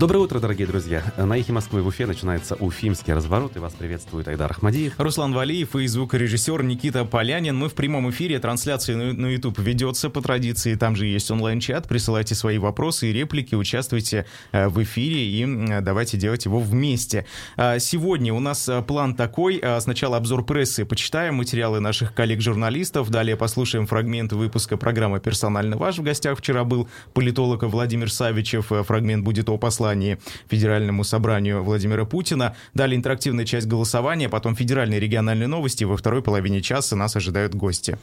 Доброе утро, дорогие друзья. На эхе Москвы в Уфе начинается Уфимский разворот, и вас приветствует Айдар Ахмадиев. Руслан Валиев и звукорежиссер Никита Полянин. Мы в прямом эфире, трансляция на YouTube ведется по традиции, там же есть онлайн-чат, присылайте свои вопросы и реплики, участвуйте э, в эфире и давайте делать его вместе. А, сегодня у нас э, план такой, а, сначала обзор прессы, почитаем материалы наших коллег-журналистов, далее послушаем фрагмент выпуска программы «Персонально ваш». В гостях вчера был политолог Владимир Савичев, э, фрагмент будет о послании послании Федеральному собранию Владимира Путина. Далее интерактивная часть голосования, потом федеральные региональные новости. Во второй половине часа нас ожидают гости.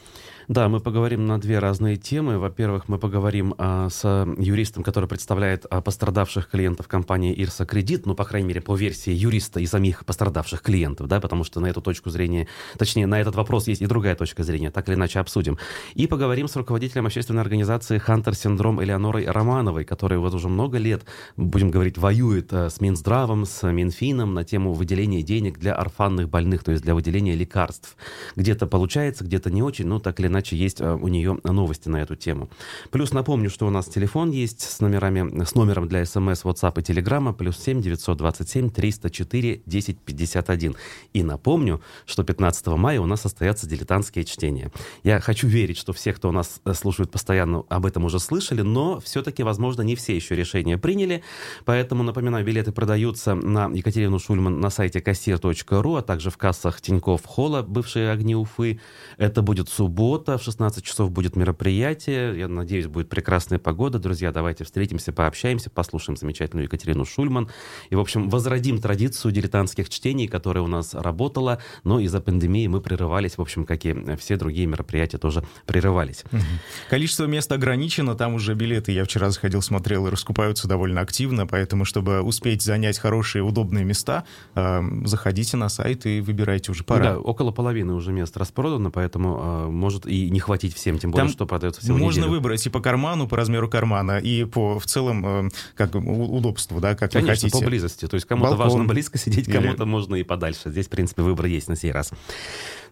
Да, мы поговорим на две разные темы. Во-первых, мы поговорим а, с юристом, который представляет а, пострадавших клиентов компании Ирса Кредит, ну, по крайней мере, по версии юриста и самих пострадавших клиентов, да, потому что на эту точку зрения, точнее, на этот вопрос есть и другая точка зрения, так или иначе обсудим. И поговорим с руководителем общественной организации «Хантер Синдром» Элеонорой Романовой, которая вот уже много лет, будем говорить, воюет а, с Минздравом, с Минфином на тему выделения денег для орфанных больных, то есть для выделения лекарств. Где-то получается, где-то не очень, но так или иначе иначе есть э, у нее новости на эту тему. Плюс напомню, что у нас телефон есть с номерами, с номером для смс, WhatsApp и Telegram, плюс 7 927 304 1051. И напомню, что 15 мая у нас состоятся дилетантские чтения. Я хочу верить, что все, кто у нас э, слушает постоянно, об этом уже слышали, но все-таки, возможно, не все еще решения приняли. Поэтому, напоминаю, билеты продаются на Екатерину Шульман на сайте кассир.ру, а также в кассах Тинькофф Холла, бывшие огни Уфы. Это будет суббота суббота, в 16 часов будет мероприятие. Я надеюсь, будет прекрасная погода. Друзья, давайте встретимся, пообщаемся, послушаем замечательную Екатерину Шульман. И, в общем, возродим традицию дилетантских чтений, которая у нас работала, но из-за пандемии мы прерывались, в общем, как и все другие мероприятия тоже прерывались. Угу. Количество мест ограничено, там уже билеты, я вчера заходил, смотрел, и раскупаются довольно активно, поэтому, чтобы успеть занять хорошие, удобные места, э, заходите на сайт и выбирайте уже пора. Да, около половины уже мест распродано, поэтому э, может и и не хватить всем, тем более, Там что продается всего Можно неделю. выбрать и по карману, по размеру кармана, и по в целом э, как удобству, да, как Конечно, вы хотите. по близости. То есть кому-то важно близко сидеть, кому-то Или... можно и подальше. Здесь, в принципе, выбор есть на сей раз.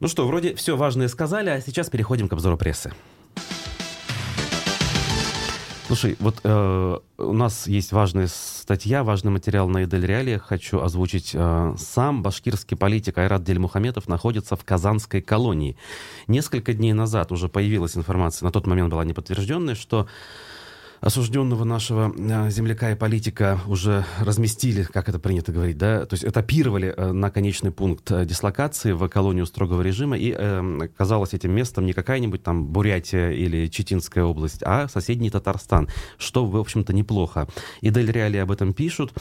Ну что, вроде все важное сказали, а сейчас переходим к обзору прессы. Слушай, вот э, у нас есть важная статья, важный материал на Идель Реалиях. Хочу озвучить э, сам. Башкирский политик Айрат Дельмухаметов находится в Казанской колонии. Несколько дней назад уже появилась информация, на тот момент была неподтвержденная, что осужденного нашего э, земляка и политика уже разместили, как это принято говорить, да, то есть этапировали э, на конечный пункт э, дислокации в колонию строгого режима, и э, казалось этим местом не какая-нибудь там Бурятия или Читинская область, а соседний Татарстан, что, в общем-то, неплохо. И Дель Реали об этом пишут.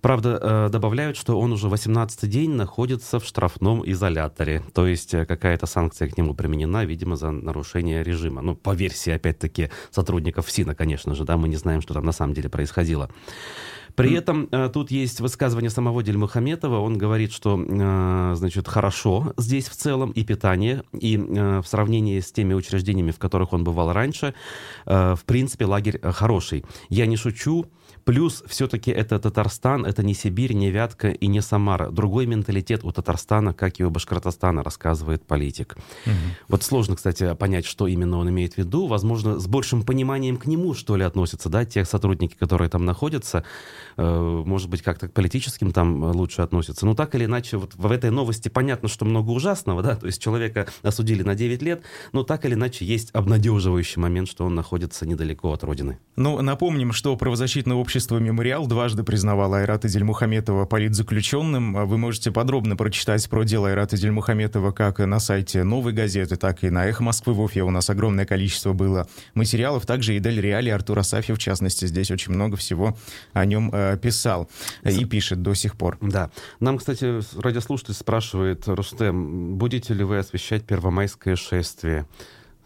Правда, э, добавляют, что он уже 18-й день находится в штрафном изоляторе, то есть какая-то санкция к нему применена, видимо, за нарушение режима. Ну, по версии, опять-таки, сотрудников СИНа, конечно же, же, да, мы не знаем, что там на самом деле происходило. При этом э, тут есть высказывание самого Дельмухаметова. Он говорит, что, э, значит, хорошо здесь в целом и питание, и э, в сравнении с теми учреждениями, в которых он бывал раньше, в принципе, лагерь хороший. Я не шучу, Плюс все-таки это Татарстан, это не Сибирь, не Вятка и не Самара. Другой менталитет у Татарстана, как и у Башкортостана, рассказывает политик. Угу. Вот сложно, кстати, понять, что именно он имеет в виду. Возможно, с большим пониманием к нему, что ли, относятся, да, те сотрудники, которые там находятся. Э, может быть, как-то к политическим там лучше относятся. Но так или иначе, вот в этой новости понятно, что много ужасного, да, то есть человека осудили на 9 лет, но так или иначе есть обнадеживающий момент, что он находится недалеко от родины. Ну, напомним, что правозащитное общество Общество «Мемориал» дважды признавало Айрата Дельмухаметова политзаключенным. Вы можете подробно прочитать про дело Айрата Дельмухаметова как на сайте «Новой газеты», так и на «Эхо Москвы» в Уфе. У нас огромное количество было материалов. Также и Дель Реали, Артур Асафьев, в частности, здесь очень много всего о нем э, писал и пишет до сих пор. Да. Нам, кстати, радиослушатель спрашивает, Рустем, будете ли вы освещать первомайское шествие?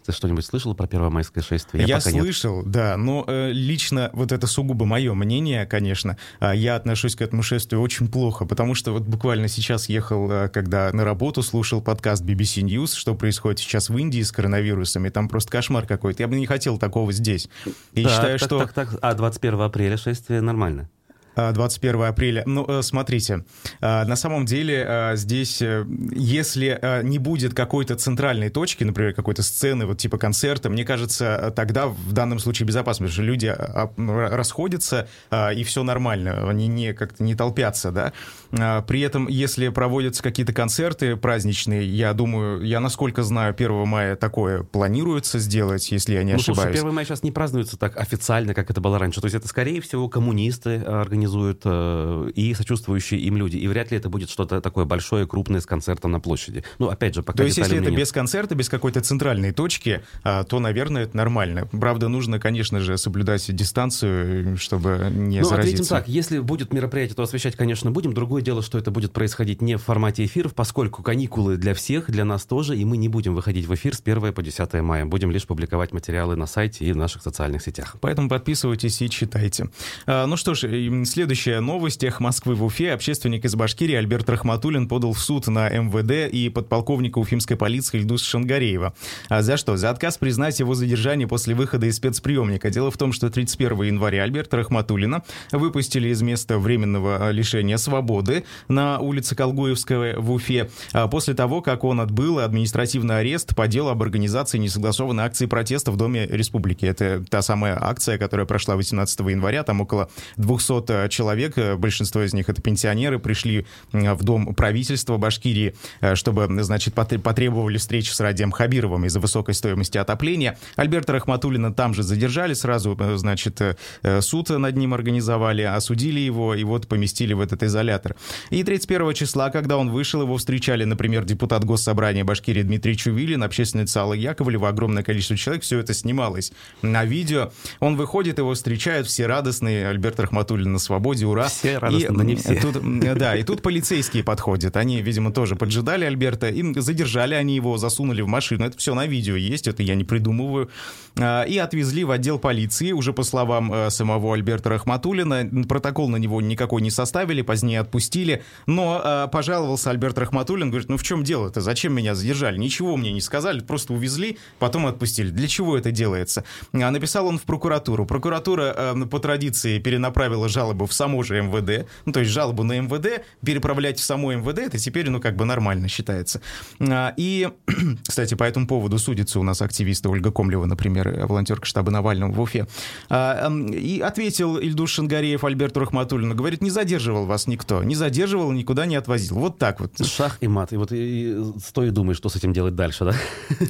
Ты что-нибудь слышал про первомайское шествие? Я, я слышал, нет. да, но э, лично вот это сугубо мое мнение, конечно. Э, я отношусь к этому шествию очень плохо, потому что вот буквально сейчас ехал, э, когда на работу, слушал подкаст BBC News, что происходит сейчас в Индии с коронавирусом, и там просто кошмар какой-то. Я бы не хотел такого здесь. И да, считаю, так, что... Так, так, а 21 апреля шествие нормально? 21 апреля. Ну, э, смотрите, э, на самом деле э, здесь, если не будет какой-то центральной точки, например, какой-то сцены, вот типа концерта, мне кажется, тогда в данном случае безопасно, потому что люди а, расходятся, и все нормально, они не как-то не толпятся, да. При этом, если проводятся какие-то концерты праздничные, я думаю, я насколько знаю, 1 мая такое планируется сделать, если я не ну, ошибаюсь. Слушай, 1 мая сейчас не празднуется так официально, как это было раньше. То есть это, скорее всего, коммунисты организуют организуют э, и сочувствующие им люди. И вряд ли это будет что-то такое большое, крупное с концертом на площади. Ну, опять же, пока То есть, если это нет. без концерта, без какой-то центральной точки, а, то, наверное, это нормально. Правда, нужно, конечно же, соблюдать дистанцию, чтобы не ну, заразиться. ответим так, если будет мероприятие, то освещать, конечно, будем. Другое дело, что это будет происходить не в формате эфиров, поскольку каникулы для всех, для нас тоже, и мы не будем выходить в эфир с 1 по 10 мая. Будем лишь публиковать материалы на сайте и в наших социальных сетях. Поэтому подписывайтесь и читайте. А, ну что ж, следующая новость новостях Москвы в Уфе общественник из Башкирии Альберт Рахматуллин подал в суд на МВД и подполковника уфимской полиции Ильдуса Шангареева. А за что? За отказ признать его задержание после выхода из спецприемника. Дело в том, что 31 января Альберта Рахматуллина выпустили из места временного лишения свободы на улице Колгуевского в Уфе а после того, как он отбыл административный арест по делу об организации несогласованной акции протеста в Доме Республики. Это та самая акция, которая прошла 18 января. Там около 200 человек большинство из них это пенсионеры, пришли в дом правительства Башкирии, э, чтобы, значит, потребовали встречи с Радием Хабировым из-за высокой стоимости отопления. Альберта Рахматуллина там же задержали, сразу, э, значит, э, суд над ним организовали, осудили его и вот поместили в этот изолятор. И 31 числа, когда он вышел, его встречали, например, депутат Госсобрания Башкирии Дмитрий Чувилин, общественница Алла Яковлева, огромное количество человек, все это снималось на видео. Он выходит, его встречают, все радостные, Альберт Рахматуллин на свободе, ура. Все радостно, и, но не все. Тут, да, и тут полицейские подходят. Они, видимо, тоже поджидали Альберта, им задержали они его, засунули в машину. Это все на видео есть, это я не придумываю. А, и отвезли в отдел полиции, уже по словам э, самого Альберта Рахматуллина. Протокол на него никакой не составили, позднее отпустили. Но э, пожаловался Альберт Рахматуллин, говорит, ну в чем дело-то, зачем меня задержали? Ничего мне не сказали, просто увезли, потом отпустили. Для чего это делается? А, написал он в прокуратуру. Прокуратура э, по традиции перенаправила жалобу в само же МВД ну, то есть жалобу на МВД переправлять в само МВД, это теперь, ну, как бы нормально считается. А, и, кстати, по этому поводу судится у нас активиста Ольга Комлева, например, волонтерка штаба Навального в Уфе. А, и ответил Ильдус Шангареев Альберту Рахматуллину, говорит, не задерживал вас никто, не задерживал, никуда не отвозил. Вот так вот. Шах и мат. И вот и, стой и думай, что с этим делать дальше, да?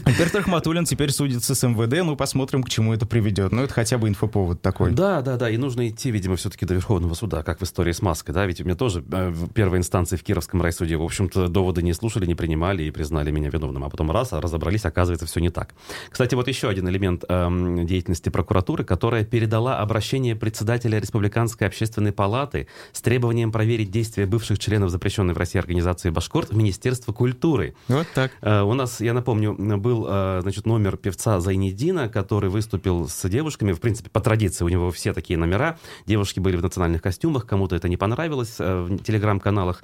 Альберт Рахматуллин теперь судится с МВД, ну, посмотрим, к чему это приведет. Ну, это хотя бы инфоповод такой. Да, да, да, и нужно идти, видимо, все-таки до Верховного суда, как в истории с Маской, да, ведь у меня тоже э, в первой инстанции в Кировском райсуде, в общем-то, доводы не слушали, не принимали и признали меня виновным, а потом раз, а разобрались, оказывается, все не так. Кстати, вот еще один элемент э, деятельности прокуратуры, которая передала обращение председателя Республиканской общественной палаты с требованием проверить действия бывших членов запрещенной в России организации «Башкорт» в Министерство культуры. Вот так. Э, у нас, я напомню, был, э, значит, номер певца Зайнидина, который выступил с девушками, в принципе, по традиции у него все такие номера, девушки были в национальных костюмах, кому-то это не понравилось. Э, в телеграм-каналах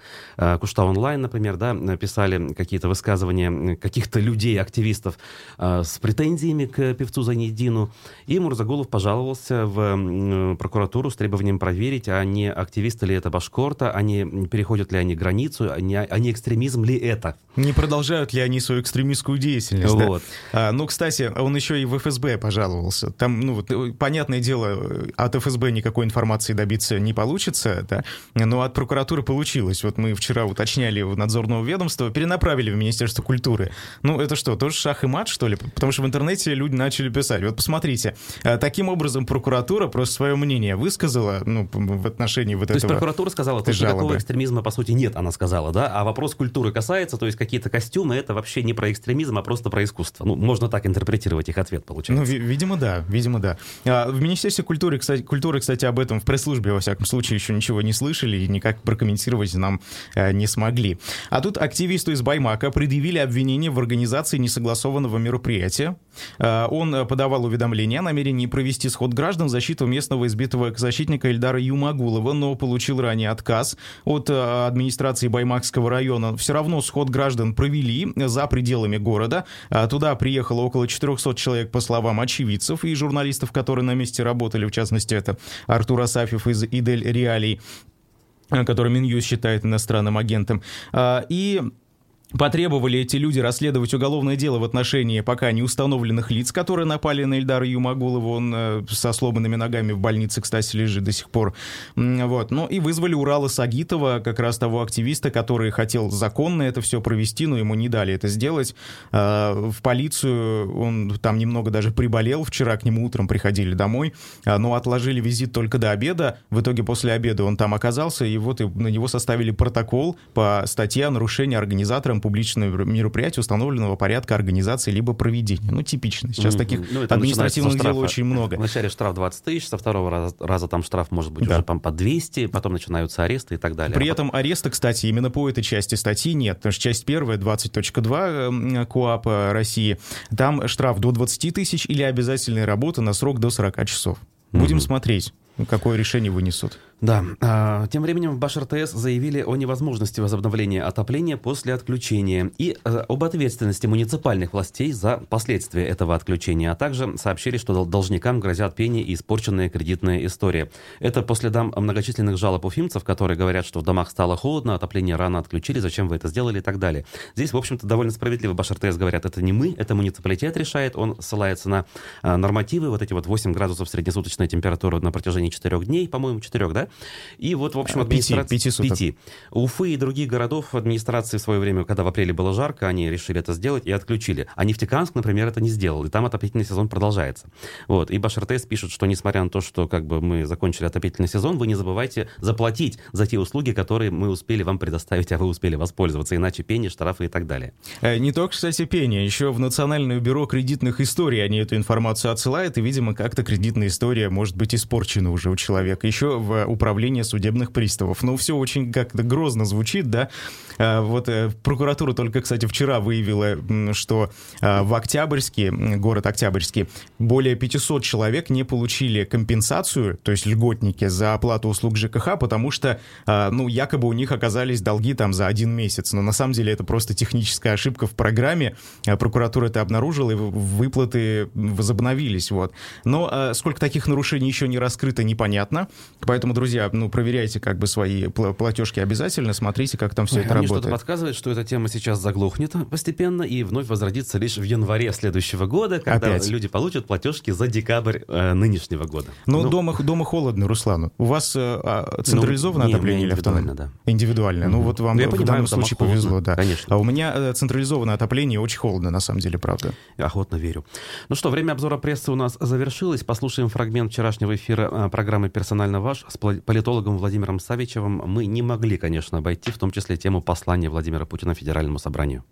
Кушта онлайн, например, да, писали какие-то высказывания каких-то людей, активистов с претензиями к певцу Занидину. И Мурзагулов пожаловался в прокуратуру с требованием проверить, а не активисты ли это Башкорта, а не переходят ли они границу, а не, а экстремизм ли это. Не продолжают ли они свою экстремистскую деятельность. Вот. Да? А, ну, кстати, он еще и в ФСБ пожаловался. Там, ну, понятное дело, от ФСБ никакой информации добиться не получится, да, но от прокуратуры получилось. Вот мы вчера уточняли у надзорного ведомства, перенаправили в Министерство культуры. Ну, это что, тоже шах и мат, что ли? Потому что в интернете люди начали писать. Вот посмотрите, а, таким образом прокуратура просто свое мнение высказала, ну, в отношении вот то этого. То есть прокуратура сказала, что никакого экстремизма, по сути, нет, она сказала, да? А вопрос культуры касается, то есть какие-то костюмы, это вообще не про экстремизм, а просто про искусство. Ну, можно так интерпретировать их ответ, получается. Ну, видимо, да, видимо, да. А, в Министерстве культуры, кстати, культуры, кстати, об этом в пресс-службе, во всяком случае, еще ничего ничего не слышали и никак прокомментировать нам э, не смогли. А тут активисту из Баймака предъявили обвинение в организации несогласованного мероприятия. Э, он подавал уведомление о намерении провести сход граждан в защиту местного избитого защитника Эльдара Юмагулова, но получил ранее отказ от администрации Баймакского района. Все равно сход граждан провели за пределами города. Туда приехало около 400 человек, по словам очевидцев и журналистов, которые на месте работали, в частности, это Артур Асафьев из Идель Реалий который Минюс считает иностранным агентом. И Потребовали эти люди расследовать уголовное дело в отношении пока не установленных лиц, которые напали на Эльдара Юмагулова. Он э, со сломанными ногами в больнице, кстати, лежит до сих пор. Вот. Ну и вызвали Урала Сагитова, как раз того активиста, который хотел законно это все провести, но ему не дали это сделать. Э, в полицию он там немного даже приболел. Вчера к нему утром приходили домой, э, но отложили визит только до обеда. В итоге после обеда он там оказался, и вот и на него составили протокол по статье о нарушении организатором публичного мероприятия установленного порядка организации либо проведения. Ну, типично. Сейчас mm-hmm. таких ну, административных дел очень много. Вначале штраф 20 тысяч, со второго раза, раза там штраф может быть да. уже по 200, потом начинаются аресты и так далее. При а этом потом... ареста, кстати, именно по этой части статьи нет, потому что часть первая, 20.2 КОАП России, там штраф до 20 тысяч или обязательная работа на срок до 40 часов. Будем mm-hmm. смотреть, какое решение вынесут. Да. А, тем временем в Баш-РТС заявили о невозможности возобновления отопления после отключения и а, об ответственности муниципальных властей за последствия этого отключения, а также сообщили, что должникам грозят пени и испорченная кредитная история. Это по следам многочисленных жалоб уфимцев, которые говорят, что в домах стало холодно, отопление рано отключили, зачем вы это сделали и так далее. Здесь, в общем-то, довольно справедливо Баш-РТС говорят, это не мы, это муниципалитет решает, он ссылается на а, нормативы, вот эти вот 8 градусов среднесуточная температура на протяжении 4 дней, по-моему, 4, да? И вот, в общем, администрация... Пяти, пяти суток. Пяти. Уфы и других городов администрации в свое время, когда в апреле было жарко, они решили это сделать и отключили. А Нефтеканск, например, это не сделал, и там отопительный сезон продолжается. Вот. И Башартес пишет, что несмотря на то, что как бы мы закончили отопительный сезон, вы не забывайте заплатить за те услуги, которые мы успели вам предоставить, а вы успели воспользоваться, иначе пени, штрафы и так далее. Э, не только, кстати, пени, еще в Национальное бюро кредитных историй они эту информацию отсылают, и, видимо, как-то кредитная история может быть испорчена уже у человека. Еще в управления судебных приставов. Ну, все очень как-то грозно звучит, да. А, вот э, прокуратура только, кстати, вчера выявила, что а, в Октябрьске, город Октябрьский, более 500 человек не получили компенсацию, то есть льготники, за оплату услуг ЖКХ, потому что, а, ну, якобы у них оказались долги там за один месяц. Но на самом деле это просто техническая ошибка в программе. Прокуратура это обнаружила, и выплаты возобновились. Вот. Но сколько таких нарушений еще не раскрыто, непонятно. Поэтому, друзья, ну, проверяйте как бы свои платежки обязательно, смотрите, как там все Ой, это работает. что-то подсказывает, что эта тема сейчас заглохнет постепенно и вновь возродится лишь в январе следующего года, когда Опять. люди получат платежки за декабрь э, нынешнего года. Но ну, дома, дома холодно, Руслан. У вас э, а, централизованное ну, отопление или автономное? Да. Индивидуальное. Угу. Ну вот вам ну, в понимаю, данном случае холодно, повезло, да. Конечно. А у меня э, централизованное отопление очень холодно, на самом деле, правда. Охотно верю. Ну что, время обзора прессы у нас завершилось. Послушаем фрагмент вчерашнего эфира э, программы «Персонально ваш» с политологом Владимиром Савичевым мы не могли, конечно, обойти, в том числе тему послания Владимира Путина Федеральному собранию.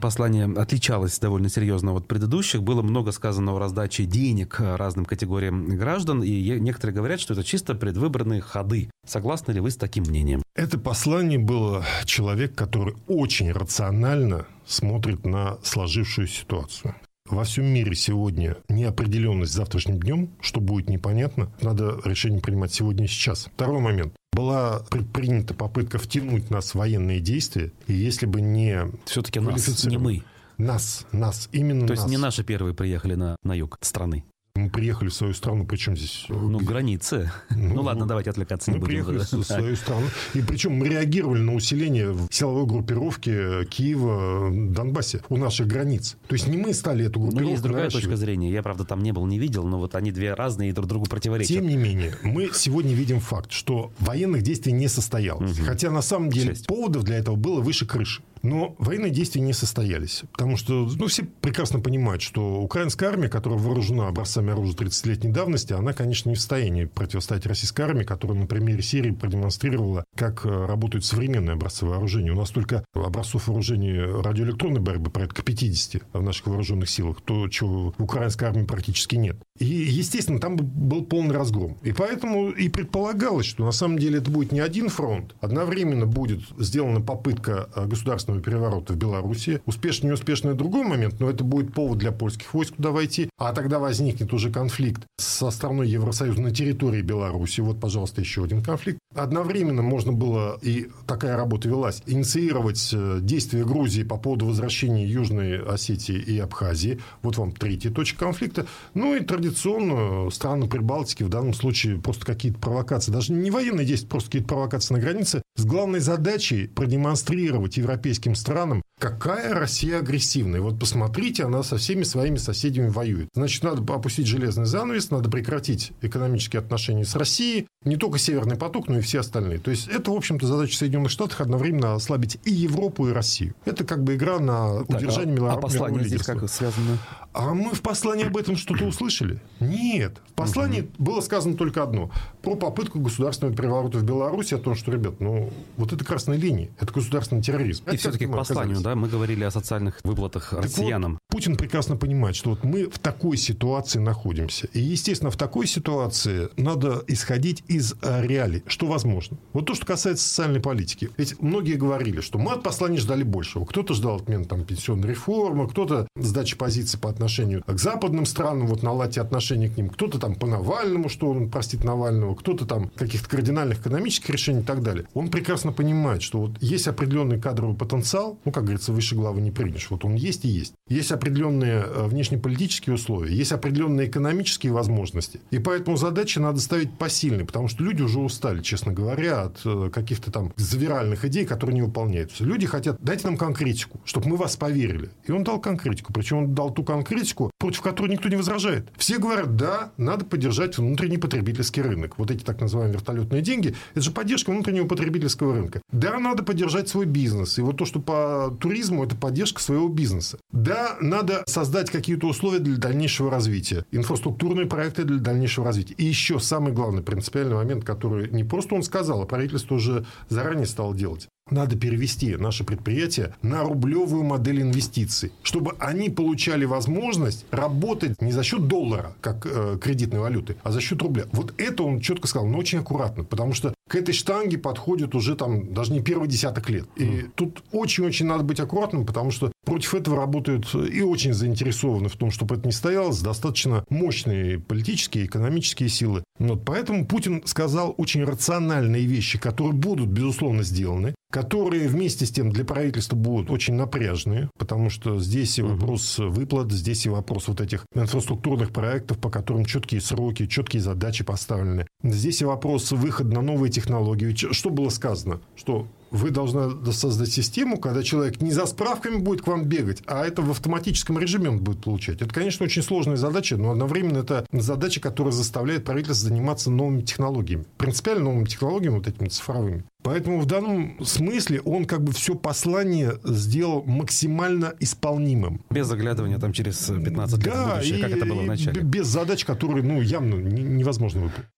послание отличалось довольно серьезно от предыдущих. Было много сказано о раздаче денег разным категориям граждан, и некоторые говорят, что это чисто предвыборные ходы. Согласны ли вы с таким мнением? Это послание было человек, который очень рационально смотрит на сложившуюся ситуацию. Во всем мире сегодня неопределенность завтрашним днем, что будет непонятно, надо решение принимать сегодня и сейчас. Второй момент. Была предпринята попытка втянуть нас в военные действия, и если бы не... Все-таки нас, не мы. Нас, нас, именно То нас. есть не наши первые приехали на, на юг страны? Мы приехали в свою страну, причем здесь... Ну, границы. Ну, ну ладно, давайте отвлекаться мы не будем. Мы приехали в свою страну. И причем мы реагировали на усиление силовой группировки Киева, Донбассе, у наших границ. То есть не мы стали эту группировку Ну, есть другая точка зрения. Я, правда, там не был, не видел, но вот они две разные и друг другу противоречат. Тем не менее, мы сегодня видим факт, что военных действий не состоялось. Угу. Хотя, на самом деле, Часть. поводов для этого было выше крыши. Но военные действия не состоялись. Потому что ну, все прекрасно понимают, что украинская армия, которая вооружена образцами оружия 30-летней давности, она, конечно, не в состоянии противостоять российской армии, которая на примере Сирии продемонстрировала, как э, работают современные образцы вооружения. У нас только образцов вооружения радиоэлектронной борьбы порядка 50 в наших вооруженных силах, то, чего в украинской армии практически нет. И, естественно, там был полный разгром. И поэтому и предполагалось, что на самом деле это будет не один фронт. Одновременно будет сделана попытка э, государственного государственного переворота в Беларуси. Успешный, неуспешный другой момент, но это будет повод для польских войск туда войти. А тогда возникнет уже конфликт со страной Евросоюза на территории Беларуси. Вот, пожалуйста, еще один конфликт. Одновременно можно было, и такая работа велась, инициировать э, действия Грузии по поводу возвращения Южной Осетии и Абхазии. Вот вам третья точка конфликта. Ну и традиционно страны Прибалтики в данном случае просто какие-то провокации. Даже не военные действия, просто какие-то провокации на границе с главной задачей продемонстрировать европейским странам, какая Россия агрессивная. Вот посмотрите, она со всеми своими соседями воюет. Значит, надо опустить железный занавес, надо прекратить экономические отношения с Россией, не только Северный поток, но и все остальные. То есть, это, в общем-то, задача Соединенных Штатов одновременно ослабить и Европу, и Россию. Это как бы игра на удержание так, а, а послание здесь как связано? А мы в послании об этом что-то услышали? Нет. В послании угу. было сказано только одно. Про попытку государственного переворота в Беларуси, о том, что, ребят, ну, вот это красная линия, это государственный терроризм. И все-таки к посланию, оказались. Да, мы говорили о социальных выплатах так россиянам. Вот, Путин прекрасно понимает, что вот мы в такой ситуации находимся. И, естественно, в такой ситуации надо исходить из э, реалий, что возможно. Вот то, что касается социальной политики. Ведь многие говорили, что мы от послания ждали большего. Кто-то ждал отмены там, пенсионной реформы, кто-то сдачи позиции по отношению к западным странам, вот наладьте отношения к ним. Кто-то там по Навальному, что он простит Навального, кто-то там каких-то кардинальных экономических решений и так далее. Он прекрасно понимает, что вот есть определенный кадровый потенциал, ну, как говорится, выше главы не прыгнешь. Вот он есть и есть. Есть определенные э, внешнеполитические условия, есть определенные экономические возможности. И поэтому задачи надо ставить посильные, потому что люди уже устали, честно говоря, от э, каких-то там завиральных идей, которые не выполняются. Люди хотят, дайте нам конкретику, чтобы мы вас поверили. И он дал конкретику. Причем он дал ту конкретику, против которой никто не возражает. Все говорят, да, надо поддержать внутренний потребительский рынок. Вот эти так называемые вертолетные деньги, это же поддержка внутреннего потребительского рынка. Да, надо поддержать свой бизнес. И вот то, что по туризму, это поддержка своего бизнеса. Да, надо создать какие-то условия для дальнейшего развития. Инфраструктурные проекты для дальнейшего развития. И еще самый главный принципиальный момент, который не просто он сказал, а правительство уже заранее стало делать надо перевести наше предприятие на рублевую модель инвестиций, чтобы они получали возможность работать не за счет доллара, как э, кредитной валюты, а за счет рубля. Вот это он четко сказал, но очень аккуратно, потому что к этой штанге подходит уже там даже не первый десяток лет. И mm. тут очень-очень надо быть аккуратным, потому что против этого работают и очень заинтересованы в том, чтобы это не стоялось, достаточно мощные политические, экономические силы. Вот поэтому Путин сказал очень рациональные вещи, которые будут, безусловно, сделаны которые вместе с тем для правительства будут очень напряжные, потому что здесь и вопрос выплат, здесь и вопрос вот этих инфраструктурных проектов, по которым четкие сроки, четкие задачи поставлены. Здесь и вопрос выхода на новые технологии. Что было сказано? Что вы должны создать систему, когда человек не за справками будет к вам бегать, а это в автоматическом режиме он будет получать. Это, конечно, очень сложная задача, но одновременно это задача, которая заставляет правительство заниматься новыми технологиями. Принципиально новыми технологиями, вот этими цифровыми. Поэтому в данном смысле он как бы все послание сделал максимально исполнимым. Без заглядывания там через 15 лет да, в будущее, как это было в начале. Без задач, которые ну, явно невозможно выполнить.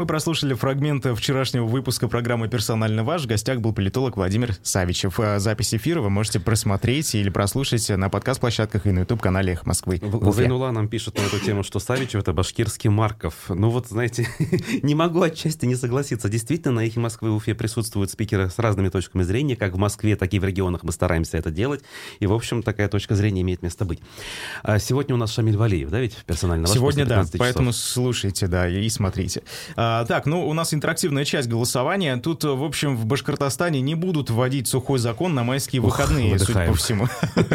Мы прослушали фрагменты вчерашнего выпуска программы «Персонально ваш». В гостях был политолог Владимир Савичев. А запись эфира вы можете просмотреть или прослушать на подкаст-площадках и на YouTube-канале «Эхо Москвы». Зайнула нам пишет на эту тему, что Савичев — это башкирский Марков. Ну вот, знаете, не могу отчасти не согласиться. Действительно, на «Эхе Москвы» в Уфе присутствуют спикеры с разными точками зрения. Как в Москве, так и в регионах мы стараемся это делать. И, в общем, такая точка зрения имеет место быть. А сегодня у нас Шамиль Валиев, да, ведь персонально? Сегодня, да, поэтому слушайте, да, и смотрите. А, так, ну, у нас интерактивная часть голосования. Тут, в общем, в Башкортостане не будут вводить сухой закон на майские выходные, Ух, судя по всему.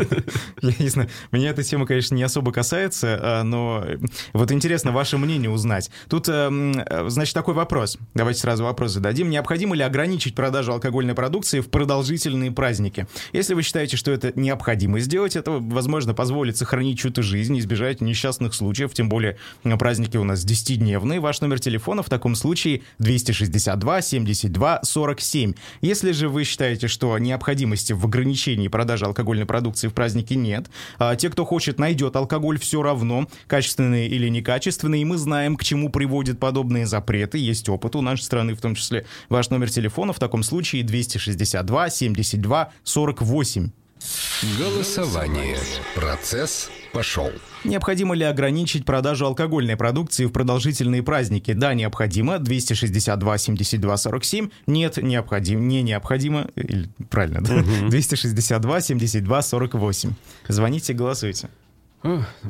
Я не знаю, меня эта тема, конечно, не особо касается, а, но вот интересно ваше мнение узнать. Тут, эм, значит, такой вопрос. Давайте сразу вопрос зададим. Необходимо ли ограничить продажу алкогольной продукции в продолжительные праздники? Если вы считаете, что это необходимо сделать, это, возможно, позволит сохранить чью-то жизнь, избежать несчастных случаев, тем более праздники у нас 10-дневные. Ваш номер телефона в таком случае случае 262 72 47. Если же вы считаете, что необходимости в ограничении продажи алкогольной продукции в празднике нет, а те, кто хочет, найдет алкоголь все равно, качественный или некачественный, и мы знаем, к чему приводят подобные запреты, есть опыт у нашей страны, в том числе ваш номер телефона в таком случае 262 72 48. Голосование. Процесс пошел. Необходимо ли ограничить продажу алкогольной продукции в продолжительные праздники? Да, необходимо. 262 72 47. Нет, необходимо. Не необходимо. Или, правильно, да? 262 72 48. Звоните, голосуйте.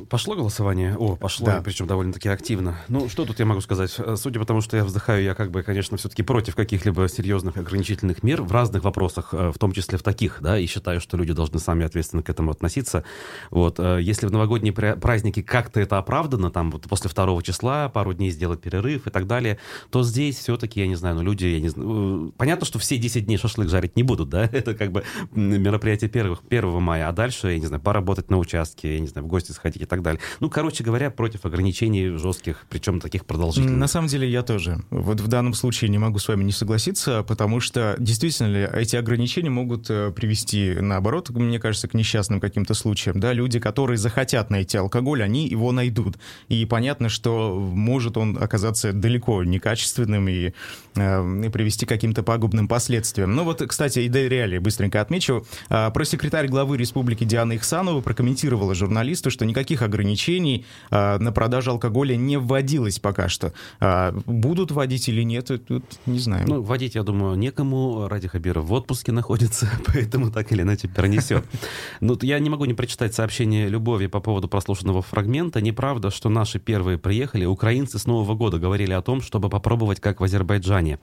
Пошло голосование? О, пошло, да. причем довольно-таки активно. Ну, что тут я могу сказать? Э, судя по тому, что я вздыхаю, я как бы, конечно, все-таки против каких-либо серьезных ограничительных мер в разных вопросах, э, в том числе в таких, да, и считаю, что люди должны сами ответственно к этому относиться. Вот, э, если в новогодние праздники как-то это оправдано, там, вот после второго числа пару дней сделать перерыв и так далее, то здесь все-таки, я не знаю, ну, люди, я не знаю, понятно, что все 10 дней шашлык жарить не будут, да, это как бы мероприятие первых, 1 мая, а дальше, я не знаю, поработать на участке, я не знаю, в гости гости сходить и так далее. Ну, короче говоря, против ограничений жестких, причем таких продолжительных. На самом деле я тоже. Вот в данном случае не могу с вами не согласиться, потому что действительно эти ограничения могут э, привести, наоборот, мне кажется, к несчастным каким-то случаям. Да, люди, которые захотят найти алкоголь, они его найдут. И понятно, что может он оказаться далеко некачественным и, э, и привести к каким-то пагубным последствиям. Ну вот, кстати, и реалии быстренько отмечу. Э, про секретарь главы республики Диана Ихсанова прокомментировала журналисту, что никаких ограничений а, на продажу алкоголя не вводилось пока что. А, будут вводить или нет, тут не знаю. Ну, вводить, я думаю, некому. Ради Хабиров в отпуске находится, поэтому так или иначе пронесет. Ну, я не могу не прочитать сообщение Любови по поводу прослушанного фрагмента. Неправда, что наши первые приехали. Украинцы с Нового года говорили о том, чтобы попробовать, как в Азербайджане.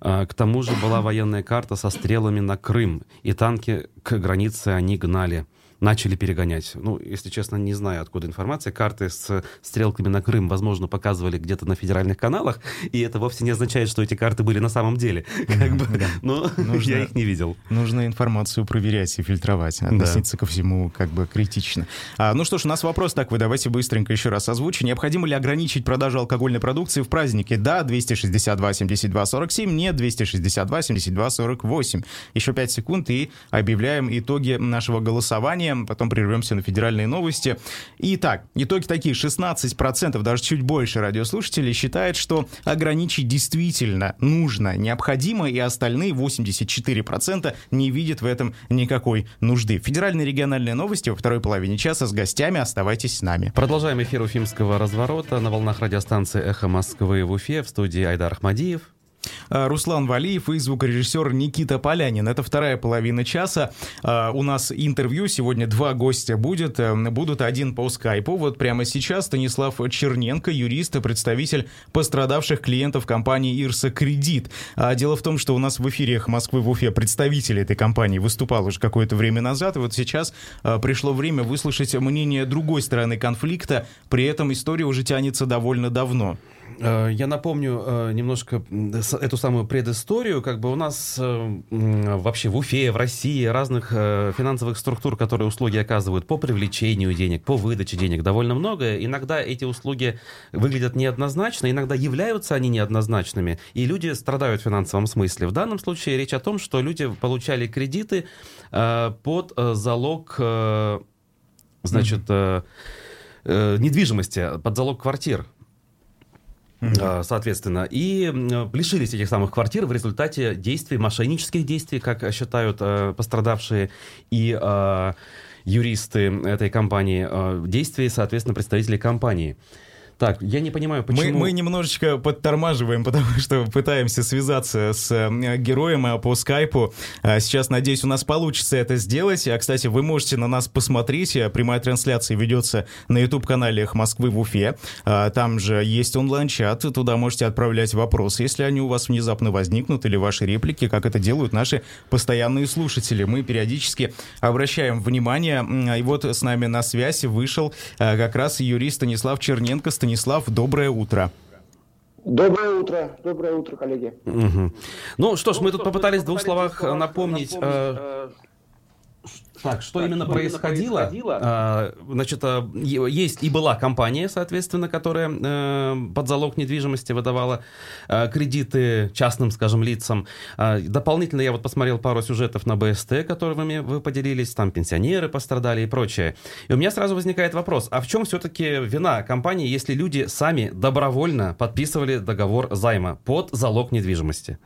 А, к тому же была военная карта со стрелами на Крым, и танки к границе они гнали начали перегонять. Ну, если честно, не знаю, откуда информация. Карты с стрелками на Крым, возможно, показывали где-то на федеральных каналах, и это вовсе не означает, что эти карты были на самом деле. Как бы, да. Но нужно, я их не видел. Нужно информацию проверять и фильтровать, относиться да. ко всему как бы критично. А, ну что ж, у нас вопрос такой, давайте быстренько еще раз озвучу. Необходимо ли ограничить продажу алкогольной продукции в празднике? Да, 262 72 47, нет, 262 72 48. Еще 5 секунд и объявляем итоги нашего голосования потом прервемся на федеральные новости. Итак, итоги такие. 16%, даже чуть больше радиослушателей считает, что ограничить действительно нужно, необходимо, и остальные 84% не видят в этом никакой нужды. Федеральные региональные новости во второй половине часа с гостями. Оставайтесь с нами. Продолжаем эфир Уфимского разворота на волнах радиостанции «Эхо Москвы» в Уфе в студии Айдар Ахмадиев. А, Руслан Валиев и звукорежиссер Никита Полянин. Это вторая половина часа. А, у нас интервью. Сегодня два гостя будет. Э, будут один по скайпу. Вот прямо сейчас Станислав Черненко, юрист и представитель пострадавших клиентов компании «Ирса Кредит». А, дело в том, что у нас в эфире Москвы в Уфе представитель этой компании выступал уже какое-то время назад. И вот сейчас пришло время выслушать мнение другой стороны конфликта. При этом история уже тянется довольно давно. Э, я напомню э, немножко эту самую предысторию. Как бы у нас э, вообще в Уфе, в России разных финансовых структур, которые услуги оказывают по привлечению денег, по выдаче денег, довольно много. Иногда эти услуги выглядят неоднозначно, иногда являются они неоднозначными, и люди страдают в финансовом смысле. В данном случае речь о том, что люди получали кредиты под залог, значит, mm-hmm. недвижимости, под залог квартир. Mm-hmm. Соответственно, и лишились этих самых квартир в результате действий, мошеннических действий, как считают э, пострадавшие и э, юристы этой компании, действий, соответственно, представителей компании. Так, я не понимаю, почему... Мы, мы немножечко подтормаживаем, потому что пытаемся связаться с э, героем э, по скайпу. А сейчас, надеюсь, у нас получится это сделать. А, кстати, вы можете на нас посмотреть. Э, прямая трансляция ведется на YouTube-канале Москвы в Уфе. А, там же есть онлайн-чат, туда можете отправлять вопросы, если они у вас внезапно возникнут, или ваши реплики, как это делают наши постоянные слушатели. Мы периодически обращаем внимание. И вот с нами на связь вышел как раз юрист Станислав Черненко. Станислав, доброе утро. Доброе утро, доброе утро, коллеги. Угу. Ну что ж, ну, мы тут попытались в двух словах напомнить, напомнить э, э так, что так, именно что происходило? происходило? А, значит, а, есть и была компания, соответственно, которая а, под залог недвижимости выдавала а, кредиты частным, скажем, лицам. А, дополнительно я вот посмотрел пару сюжетов на БСТ, которыми вы поделились, там пенсионеры пострадали и прочее. И у меня сразу возникает вопрос, а в чем все-таки вина компании, если люди сами добровольно подписывали договор займа под залог недвижимости?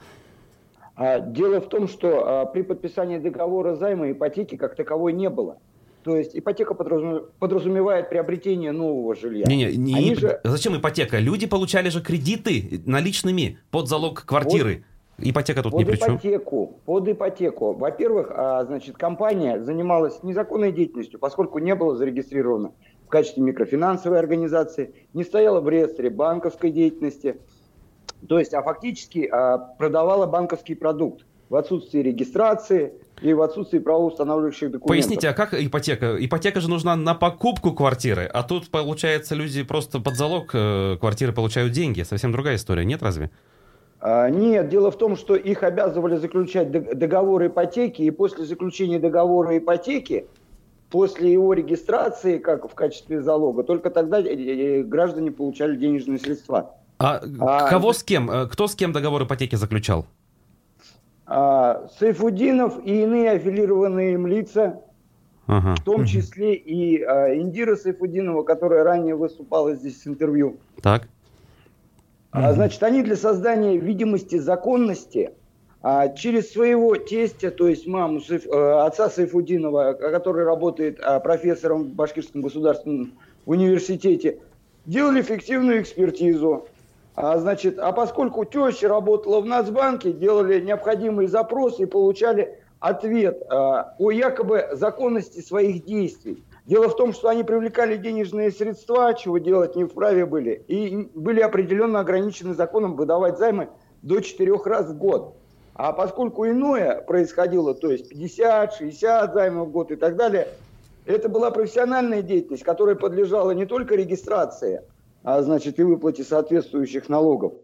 А, дело в том, что а, при подписании договора займа ипотеки как таковой не было. То есть ипотека подразумевает приобретение нового жилья. Не, не, не, не же... Зачем ипотека? Люди получали же кредиты наличными под залог квартиры. Вот, ипотека тут под ни при чем. Ипотеку, под ипотеку. Во-первых, а, значит, компания занималась незаконной деятельностью, поскольку не было зарегистрировано в качестве микрофинансовой организации, не стояла в реестре банковской деятельности. То есть, а фактически а, продавала банковский продукт в отсутствии регистрации, и в отсутствии правоустанавливающих документов. Поясните, а как ипотека? Ипотека же нужна на покупку квартиры, а тут, получается, люди просто под залог э, квартиры получают деньги. Совсем другая история, нет разве? А, нет, дело в том, что их обязывали заключать договор ипотеки, и после заключения договора ипотеки, после его регистрации, как в качестве залога, только тогда э, э, граждане получали денежные средства. А, а кого с кем? Кто с кем договор ипотеки заключал? а, Сайфудинов и иные аффилированные им лица, ага. в том числе и а, Индира Сайфудинова, которая ранее выступала здесь с интервью. Так. А, значит, они для создания видимости законности а, через своего тестя, то есть маму Сайф, а, отца Сайфудинова, который работает а, профессором в Башкирском государственном университете, делали фиктивную экспертизу а, значит, а поскольку теща работала в Нацбанке, делали необходимые запросы и получали ответ а, о якобы законности своих действий. Дело в том, что они привлекали денежные средства, чего делать не вправе были, и были определенно ограничены законом выдавать займы до четырех раз в год. А поскольку иное происходило, то есть 50, 60 займов в год и так далее, это была профессиональная деятельность, которая подлежала не только регистрации, а, значит, и выплате соответствующих налогов.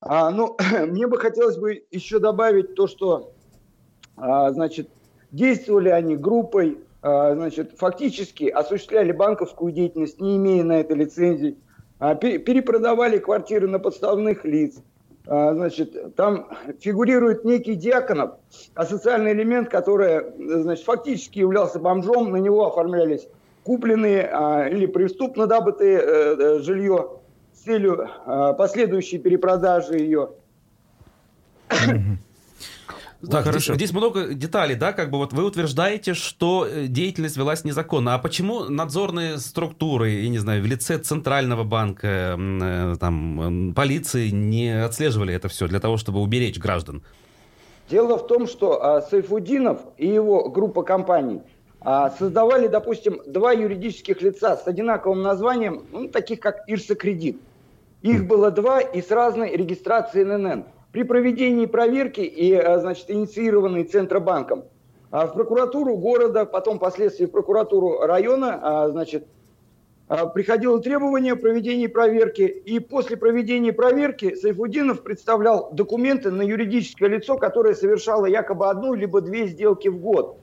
А, ну, мне бы хотелось бы еще добавить то, что, а, значит, действовали они группой, а, значит, фактически осуществляли банковскую деятельность, не имея на это лицензий, а, перепродавали квартиры на подставных лиц. А, значит, там фигурирует некий Диаконов, а социальный элемент, который, значит, фактически являлся бомжом, на него оформлялись купленные а, или преступно добытые э, э, жилье с целью а, последующей перепродажи ее. Так, хорошо. Здесь, здесь много деталей, да, как бы вот вы утверждаете, что э, деятельность велась незаконно. А почему надзорные структуры, я не знаю, в лице Центрального банка, там, полиции не отслеживали это все для того, чтобы уберечь граждан? Дело в том, что а, Сайфудинов и его группа компаний – создавали, допустим, два юридических лица с одинаковым названием, ну, таких как Ирса Кредит. Их было два и с разной регистрацией ННН. При проведении проверки и, а, значит, инициированной Центробанком а, в прокуратуру города, потом впоследствии в прокуратуру района, значит, приходило требование о проведении проверки, и после проведения проверки Сайфудинов представлял документы на юридическое лицо, которое совершало якобы одну либо две сделки в год.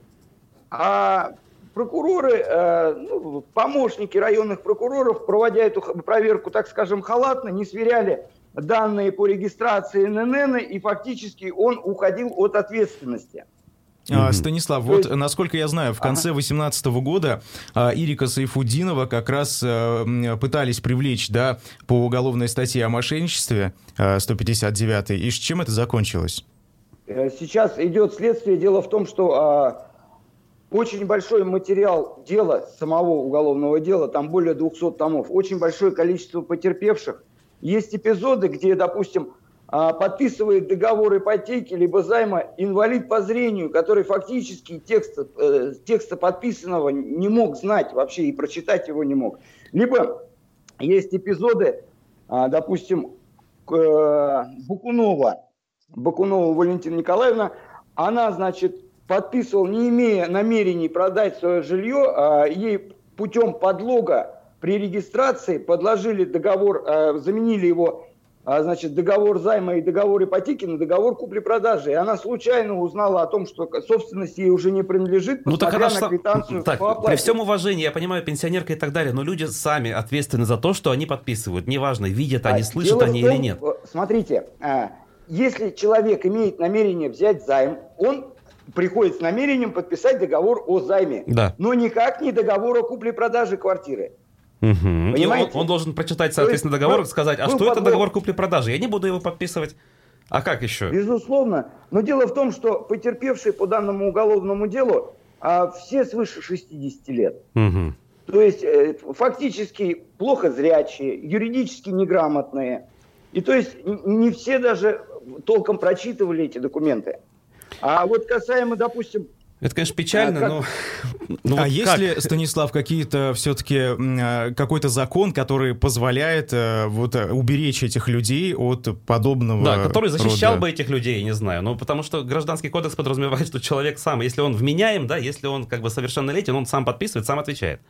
А прокуроры, э, ну, помощники районных прокуроров, проводя эту проверку, так скажем, халатно, не сверяли данные по регистрации ННН, и фактически он уходил от ответственности. А, Станислав, вот есть... насколько я знаю, в конце 2018 ага. года а, Ирика Сайфудинова как раз а, пытались привлечь да, по уголовной статье о мошенничестве 159 и с чем это закончилось? Э, сейчас идет следствие. Дело в том, что очень большой материал дела, самого уголовного дела, там более 200 томов, очень большое количество потерпевших. Есть эпизоды, где, допустим, а, подписывает договор ипотеки либо займа инвалид по зрению, который фактически текста, э, текста подписанного не мог знать вообще и прочитать его не мог. Либо есть эпизоды, а, допустим, э, Бакунова, Бакунова Валентина Николаевна, она, значит, подписывал, не имея намерений продать свое жилье, а ей путем подлога при регистрации подложили договор, а, заменили его а, значит, договор займа и договор ипотеки на договор купли-продажи. И она случайно узнала о том, что собственность ей уже не принадлежит, ну, так она на квитанцию так, по При всем уважении, я понимаю, пенсионерка и так далее, но люди сами ответственны за то, что они подписывают. Неважно, видят они, а, слышат они том, или нет. Смотрите, если человек имеет намерение взять займ, он приходит с намерением подписать договор о займе, да. но никак не договор о купле-продаже квартиры. Угу. Понимаете? Он, он должен прочитать, соответственно, есть, договор и сказать, а что это договор купли-продажи? Я не буду его подписывать. А как еще? Безусловно. Но дело в том, что потерпевшие по данному уголовному делу а все свыше 60 лет. Угу. То есть э, фактически плохо зрячие, юридически неграмотные. И то есть не все даже толком прочитывали эти документы. А вот касаемо, допустим, это, конечно, печально, а, как... но... ну, а вот есть как? ли, Станислав, какие-то все-таки а, какой-то закон, который позволяет э, вот э, уберечь этих людей от подобного Да, который защищал рода... бы этих людей, не знаю. Ну, потому что Гражданский кодекс подразумевает, что человек сам, если он вменяем, да, если он как бы совершеннолетен, он сам подписывает, сам отвечает.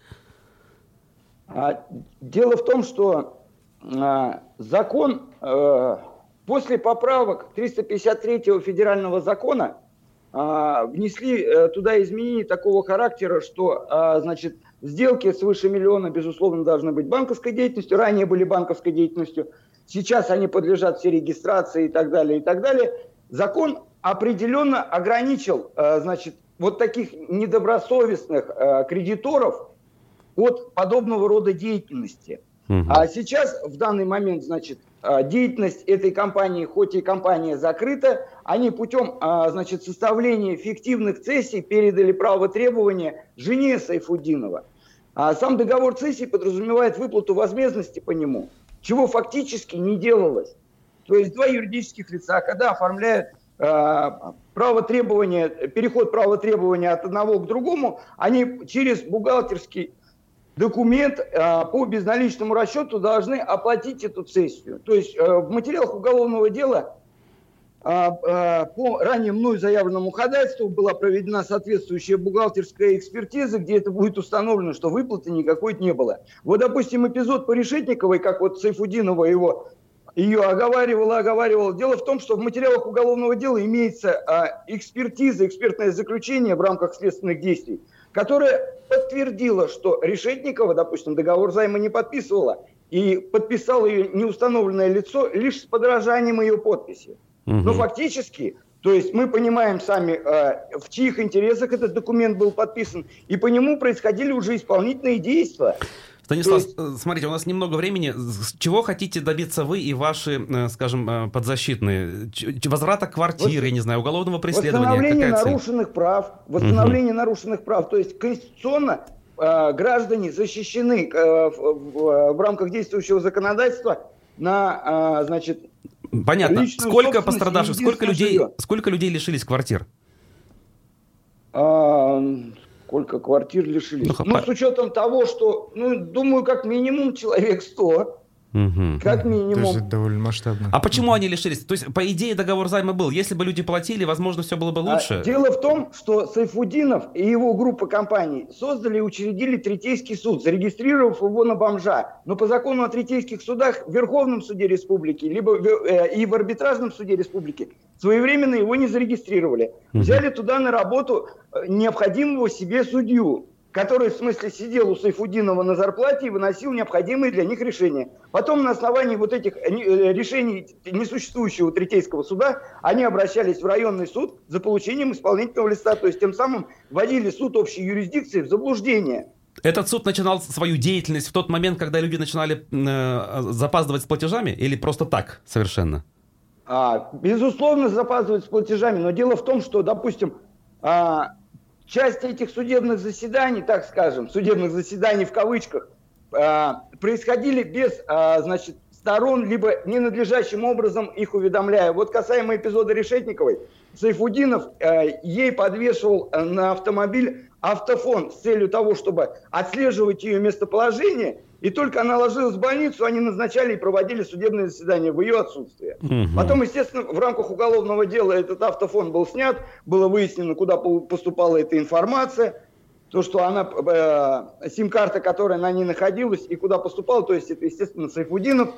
А, дело в том, что а, закон э, после поправок 353 федерального закона а, внесли э, туда изменения такого характера, что, а, значит, сделки свыше миллиона, безусловно, должны быть банковской деятельностью, ранее были банковской деятельностью, сейчас они подлежат все регистрации и так далее, и так далее. Закон определенно ограничил, а, значит, вот таких недобросовестных кредиторов от подобного рода деятельности. А сейчас, в данный момент, значит, а, деятельность этой компании, хоть и компания закрыта, они путем а, значит, составления фиктивных цессий передали право требования жене Сайфудинова. А сам договор цессии подразумевает выплату возмездности по нему, чего фактически не делалось. То есть два юридических лица, когда оформляют право требования, переход права требования от одного к другому, они через бухгалтерский документ э, по безналичному расчету должны оплатить эту цессию. То есть э, в материалах уголовного дела э, э, по ранее мной заявленному ходатайству была проведена соответствующая бухгалтерская экспертиза, где это будет установлено, что выплаты никакой не было. Вот, допустим, эпизод по Решетниковой, как вот Сайфудинова его ее оговаривала, оговаривала. Дело в том, что в материалах уголовного дела имеется а, экспертиза, экспертное заключение в рамках следственных действий, которое подтвердила, что Решетникова, допустим, договор займа не подписывала, и подписало ее неустановленное лицо лишь с подражанием ее подписи. Угу. Но фактически, то есть мы понимаем сами, э, в чьих интересах этот документ был подписан, и по нему происходили уже исполнительные действия. Станислав, есть... Э, смотрите, у нас немного времени. Чего хотите добиться вы и ваши, э, скажем, э, подзащитные? Возврата квартиры, вот... не знаю, уголовного преследования? Восстановление нарушенных прав. Восстановление угу. нарушенных прав. То есть конституционно э, граждане защищены э, в, в рамках действующего законодательства на, э, значит, Понятно. Сколько пострадавших, сколько людей, сколько людей лишились квартир? А, сколько квартир лишились. Ну, ну с учетом того, что, ну, думаю, как минимум человек 100. Угу. Как минимум. То есть это довольно масштабно. А почему они лишились? То есть, по идее, договор займа был. Если бы люди платили, возможно, все было бы а, лучше. А, дело в том, что Сайфудинов и его группа компаний создали и учредили Третейский суд, зарегистрировав его на бомжа. Но по закону о Третейских судах в Верховном суде республики, либо в, э, и в арбитражном суде республики своевременно его не зарегистрировали. Взяли туда на работу э, необходимого себе судью который, в смысле, сидел у Сайфудинова на зарплате и выносил необходимые для них решения. Потом на основании вот этих э, э, решений несуществующего третейского суда они обращались в районный суд за получением исполнительного листа, то есть тем самым вводили суд общей юрисдикции в заблуждение. Этот суд начинал свою деятельность в тот момент, когда люди начинали э, запаздывать с платежами или просто так совершенно? А, безусловно, запаздывать с платежами, но дело в том, что, допустим, а, часть этих судебных заседаний, так скажем, судебных заседаний в кавычках, а, происходили без, а, значит, сторон, либо ненадлежащим образом их уведомляя. Вот касаемо эпизода Решетниковой, Сайфудинов э, ей подвешивал на автомобиль автофон с целью того, чтобы отслеживать ее местоположение и только она ложилась в больницу, они назначали и проводили судебное заседание в ее отсутствие. Угу. Потом, естественно, в рамках уголовного дела этот автофон был снят, было выяснено, куда поступала эта информация, то, что она, э, сим-карта, которая на ней находилась и куда поступала, то есть это, естественно, Сайфудинов,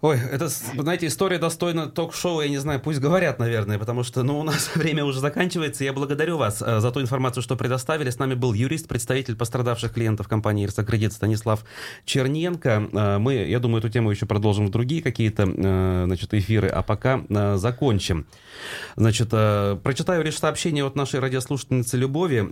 Ой, это, знаете, история достойна ток-шоу, я не знаю, пусть говорят, наверное, потому что, ну, у нас время уже заканчивается. Я благодарю вас э, за ту информацию, что предоставили. С нами был юрист, представитель пострадавших клиентов компании «Ирсакредит» Станислав Черненко. Э, мы, я думаю, эту тему еще продолжим в другие какие-то, э, значит, эфиры, а пока закончим. Значит, прочитаю лишь сообщение от нашей радиослушательницы Любови.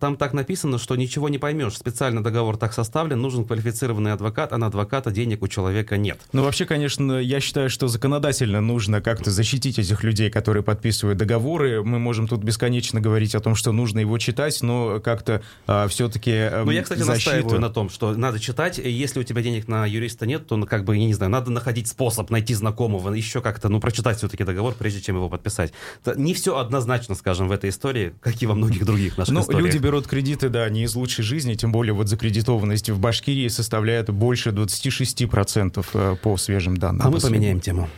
Там так написано, что ничего не поймешь. Специально договор так составлен, нужен квалифицированный адвокат, а на адвоката денег у человека нет. Ну, вообще, конечно, конечно, я считаю, что законодательно нужно как-то защитить этих людей, которые подписывают договоры. Мы можем тут бесконечно говорить о том, что нужно его читать, но как-то а, все-таки э, Ну, я, кстати, защиту... настаиваю на том, что надо читать. Если у тебя денег на юриста нет, то, ну, как бы, я не знаю, надо находить способ найти знакомого, еще как-то, ну, прочитать все-таки договор, прежде чем его подписать. Не все однозначно, скажем, в этой истории, как и во многих других наших ну, историях. люди берут кредиты, да, не из лучшей жизни, тем более вот закредитованность в Башкирии составляет больше 26% э, по свежим данным. А мы поменяем тему.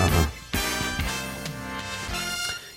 Ага.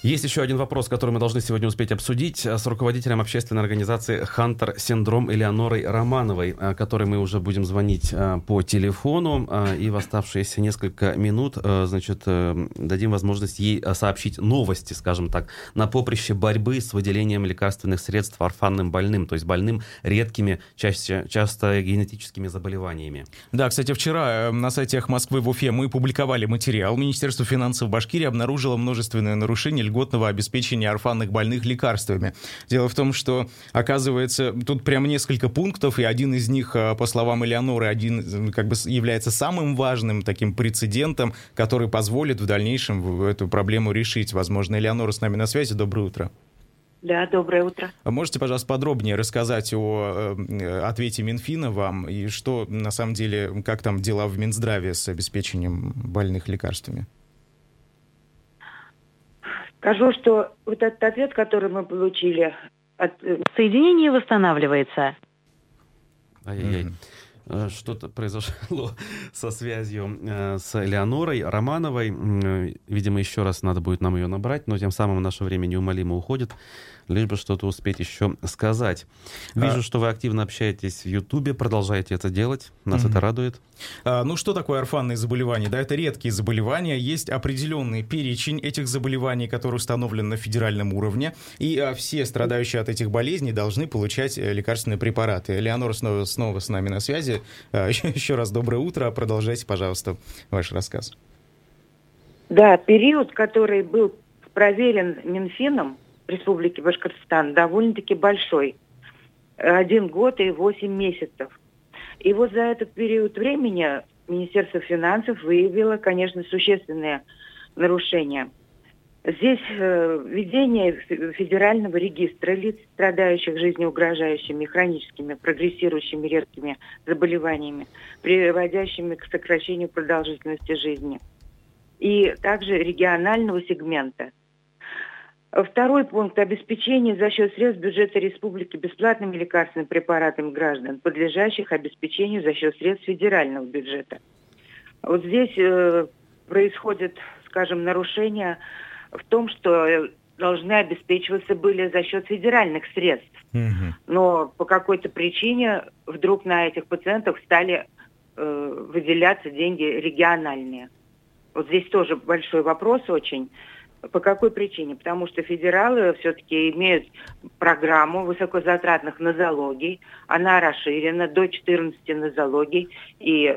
Есть еще один вопрос, который мы должны сегодня успеть обсудить с руководителем общественной организации «Хантер Синдром» Элеонорой Романовой, э, которой мы уже будем звонить э, по телефону. Э, и в оставшиеся несколько минут, значит, дадим возможность ей сообщить новости, скажем так, на поприще борьбы с выделением лекарственных средств орфанным больным, то есть больным редкими, чаще, часто генетическими заболеваниями. Да, кстати, вчера на сайте Москвы в Уфе мы публиковали материал. Министерство финансов Башкирии обнаружило множественное нарушение льготного обеспечения орфанных больных лекарствами. Дело в том, что, оказывается, тут прям несколько пунктов, и один из них, э, по словам Элеоноры, один как бы является самым важным таким прецедентом, который позволит в дальнейшем эту проблему решить. Возможно, Элеонора с нами на связи. Доброе утро. Да, доброе утро. А можете, пожалуйста, подробнее рассказать о э, ответе Минфина вам и что, на самом деле, как там дела в Минздраве с обеспечением больных лекарствами? Скажу, что вот этот ответ, который мы получили, от... Э, соединение восстанавливается. Ай-яй-яй. Э, что-то произошло со связью э, с Элеонорой Романовой. Видимо, еще раз надо будет нам ее набрать, но тем самым наше время неумолимо уходит лишь бы что-то успеть еще сказать. Вижу, а... что вы активно общаетесь в Ютубе, продолжаете это делать, нас угу. это радует. А, ну, что такое орфанные заболевания? Да, это редкие заболевания, есть определенный перечень этих заболеваний, который установлен на федеральном уровне, и а, все страдающие от этих болезней должны получать э, лекарственные препараты. Леонора снова, снова с нами на связи. А, еще, еще раз доброе утро, продолжайте, пожалуйста, ваш рассказ. Да, период, который был проверен Минфином, Республики Башкортостан довольно-таки большой. Один год и восемь месяцев. И вот за этот период времени Министерство финансов выявило, конечно, существенные нарушения. Здесь э, введение федерального регистра лиц, страдающих жизнеугрожающими, хроническими, прогрессирующими редкими заболеваниями, приводящими к сокращению продолжительности жизни. И также регионального сегмента – Второй пункт – обеспечение за счет средств бюджета республики бесплатными лекарственными препаратами граждан, подлежащих обеспечению за счет средств федерального бюджета. Вот здесь э, происходит, скажем, нарушение в том, что должны обеспечиваться были за счет федеральных средств. Угу. Но по какой-то причине вдруг на этих пациентов стали э, выделяться деньги региональные. Вот здесь тоже большой вопрос очень. По какой причине? Потому что федералы все-таки имеют программу высокозатратных нозологий. Она расширена до 14 нозологий. И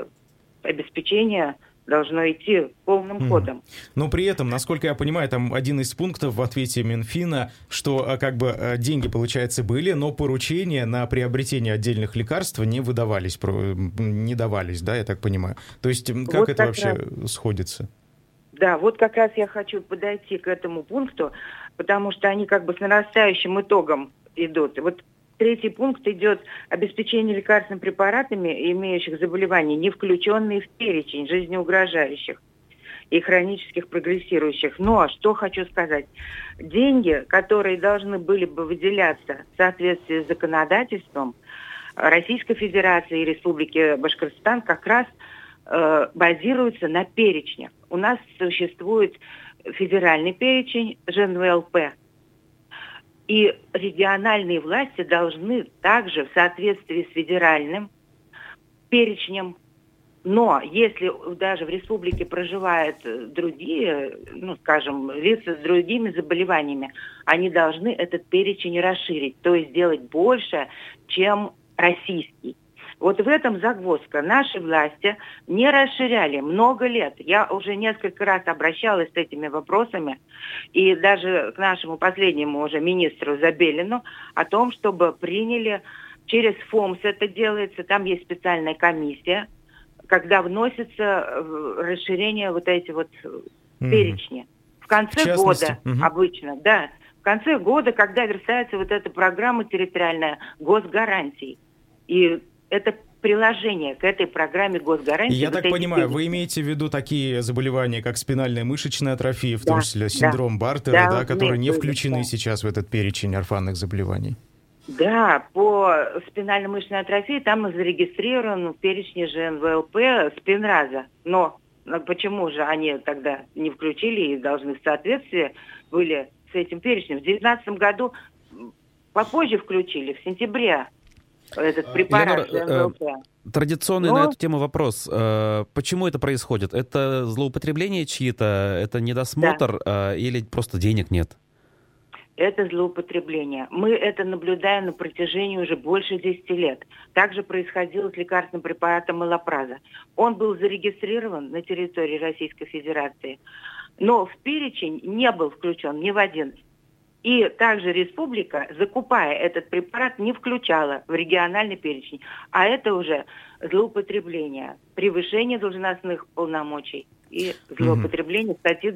обеспечение должно идти полным mm. ходом. Но при этом, насколько я понимаю, там один из пунктов в ответе Минфина, что а, как бы а, деньги, получается, были, но поручения на приобретение отдельных лекарств не выдавались, не давались, да, я так понимаю. То есть как вот это вообще раз. сходится? Да, вот как раз я хочу подойти к этому пункту, потому что они как бы с нарастающим итогом идут. Вот третий пункт идет обеспечение лекарственными препаратами, имеющих заболевания, не включенные в перечень жизнеугрожающих и хронических прогрессирующих. Но что хочу сказать. Деньги, которые должны были бы выделяться в соответствии с законодательством Российской Федерации и Республики Башкортостан, как раз э, базируются на перечнях у нас существует федеральный перечень ЖНВЛП. И региональные власти должны также в соответствии с федеральным перечнем но если даже в республике проживают другие, ну, скажем, лица с другими заболеваниями, они должны этот перечень расширить, то есть сделать больше, чем российский. Вот в этом загвоздка. Наши власти не расширяли много лет. Я уже несколько раз обращалась с этими вопросами, и даже к нашему последнему уже министру Забелину о том, чтобы приняли через ФОМС это делается, там есть специальная комиссия, когда вносится расширение вот эти вот перечни. В конце в года угу. обычно, да. В конце года, когда верстается вот эта программа территориальная госгарантий. И это приложение к этой программе госгарантии. Я вот так понимаю, перечни. вы имеете в виду такие заболевания, как спинальная мышечная атрофия, в да, том числе синдром да, Бартера, да, да, которые не включены да. сейчас в этот перечень орфанных заболеваний? Да, по спинально-мышечной атрофии там зарегистрирован в перечне ЖНВЛП спинраза. Но почему же они тогда не включили и должны в соответствии были с этим перечнем? В 2019 году попозже включили, в сентябре этот препарат Ленор, ЖНВЛП. Э, традиционный Но... на эту тему вопрос. Э, почему это происходит? Это злоупотребление чьи-то? Это недосмотр? Да. Э, или просто денег нет? это злоупотребление. Мы это наблюдаем на протяжении уже больше 10 лет. Также происходило с лекарственным препаратом Малопраза. Он был зарегистрирован на территории Российской Федерации, но в перечень не был включен ни в один. И также республика, закупая этот препарат, не включала в региональный перечень. А это уже злоупотребление, превышение должностных полномочий и злоупотребление угу. статьи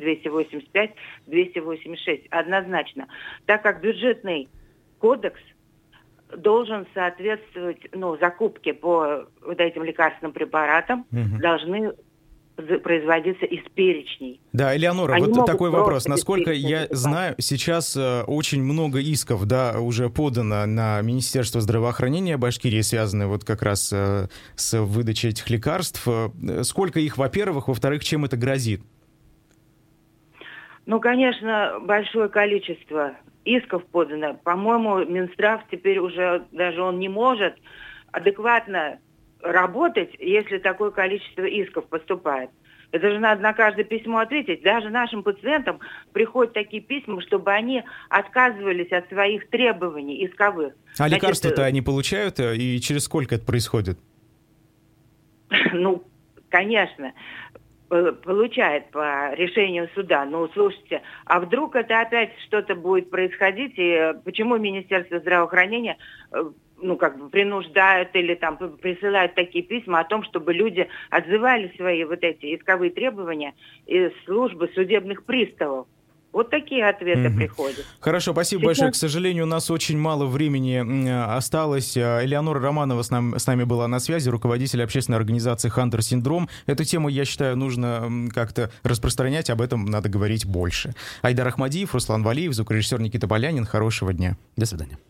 285-286 однозначно, так как бюджетный кодекс должен соответствовать, ну, закупки по вот этим лекарственным препаратам угу. должны производиться из перечней. Да, Элеонора, Они вот такой вопрос. Насколько я знаю, сейчас э, очень много исков, да, уже подано на Министерство здравоохранения Башкирии, связанные вот как раз э, с выдачей этих лекарств. Э, сколько их, во-первых, во-вторых, чем это грозит? Ну, конечно, большое количество исков подано. По-моему, Минздрав теперь уже даже он не может адекватно работать, если такое количество исков поступает. Это же надо на каждое письмо ответить. Даже нашим пациентам приходят такие письма, чтобы они отказывались от своих требований исковых. А лекарства-то они получают, э, и через сколько это происходит? Ну, конечно, получает по решению суда. Но слушайте, а вдруг это опять что-то будет происходить, и э, почему Министерство здравоохранения э, ну, как бы принуждают или там присылают такие письма о том, чтобы люди отзывали свои вот эти исковые требования из службы судебных приставов. Вот такие ответы mm-hmm. приходят. Хорошо, спасибо Сейчас... большое. К сожалению, у нас очень мало времени осталось. А, Элеонора Романова с, нам, с нами была на связи, руководитель общественной организации «Хантер Синдром». Эту тему, я считаю, нужно как-то распространять, об этом надо говорить больше. Айдар Ахмадиев, Руслан Валиев, звукорежиссер Никита Полянин. Хорошего дня. До свидания.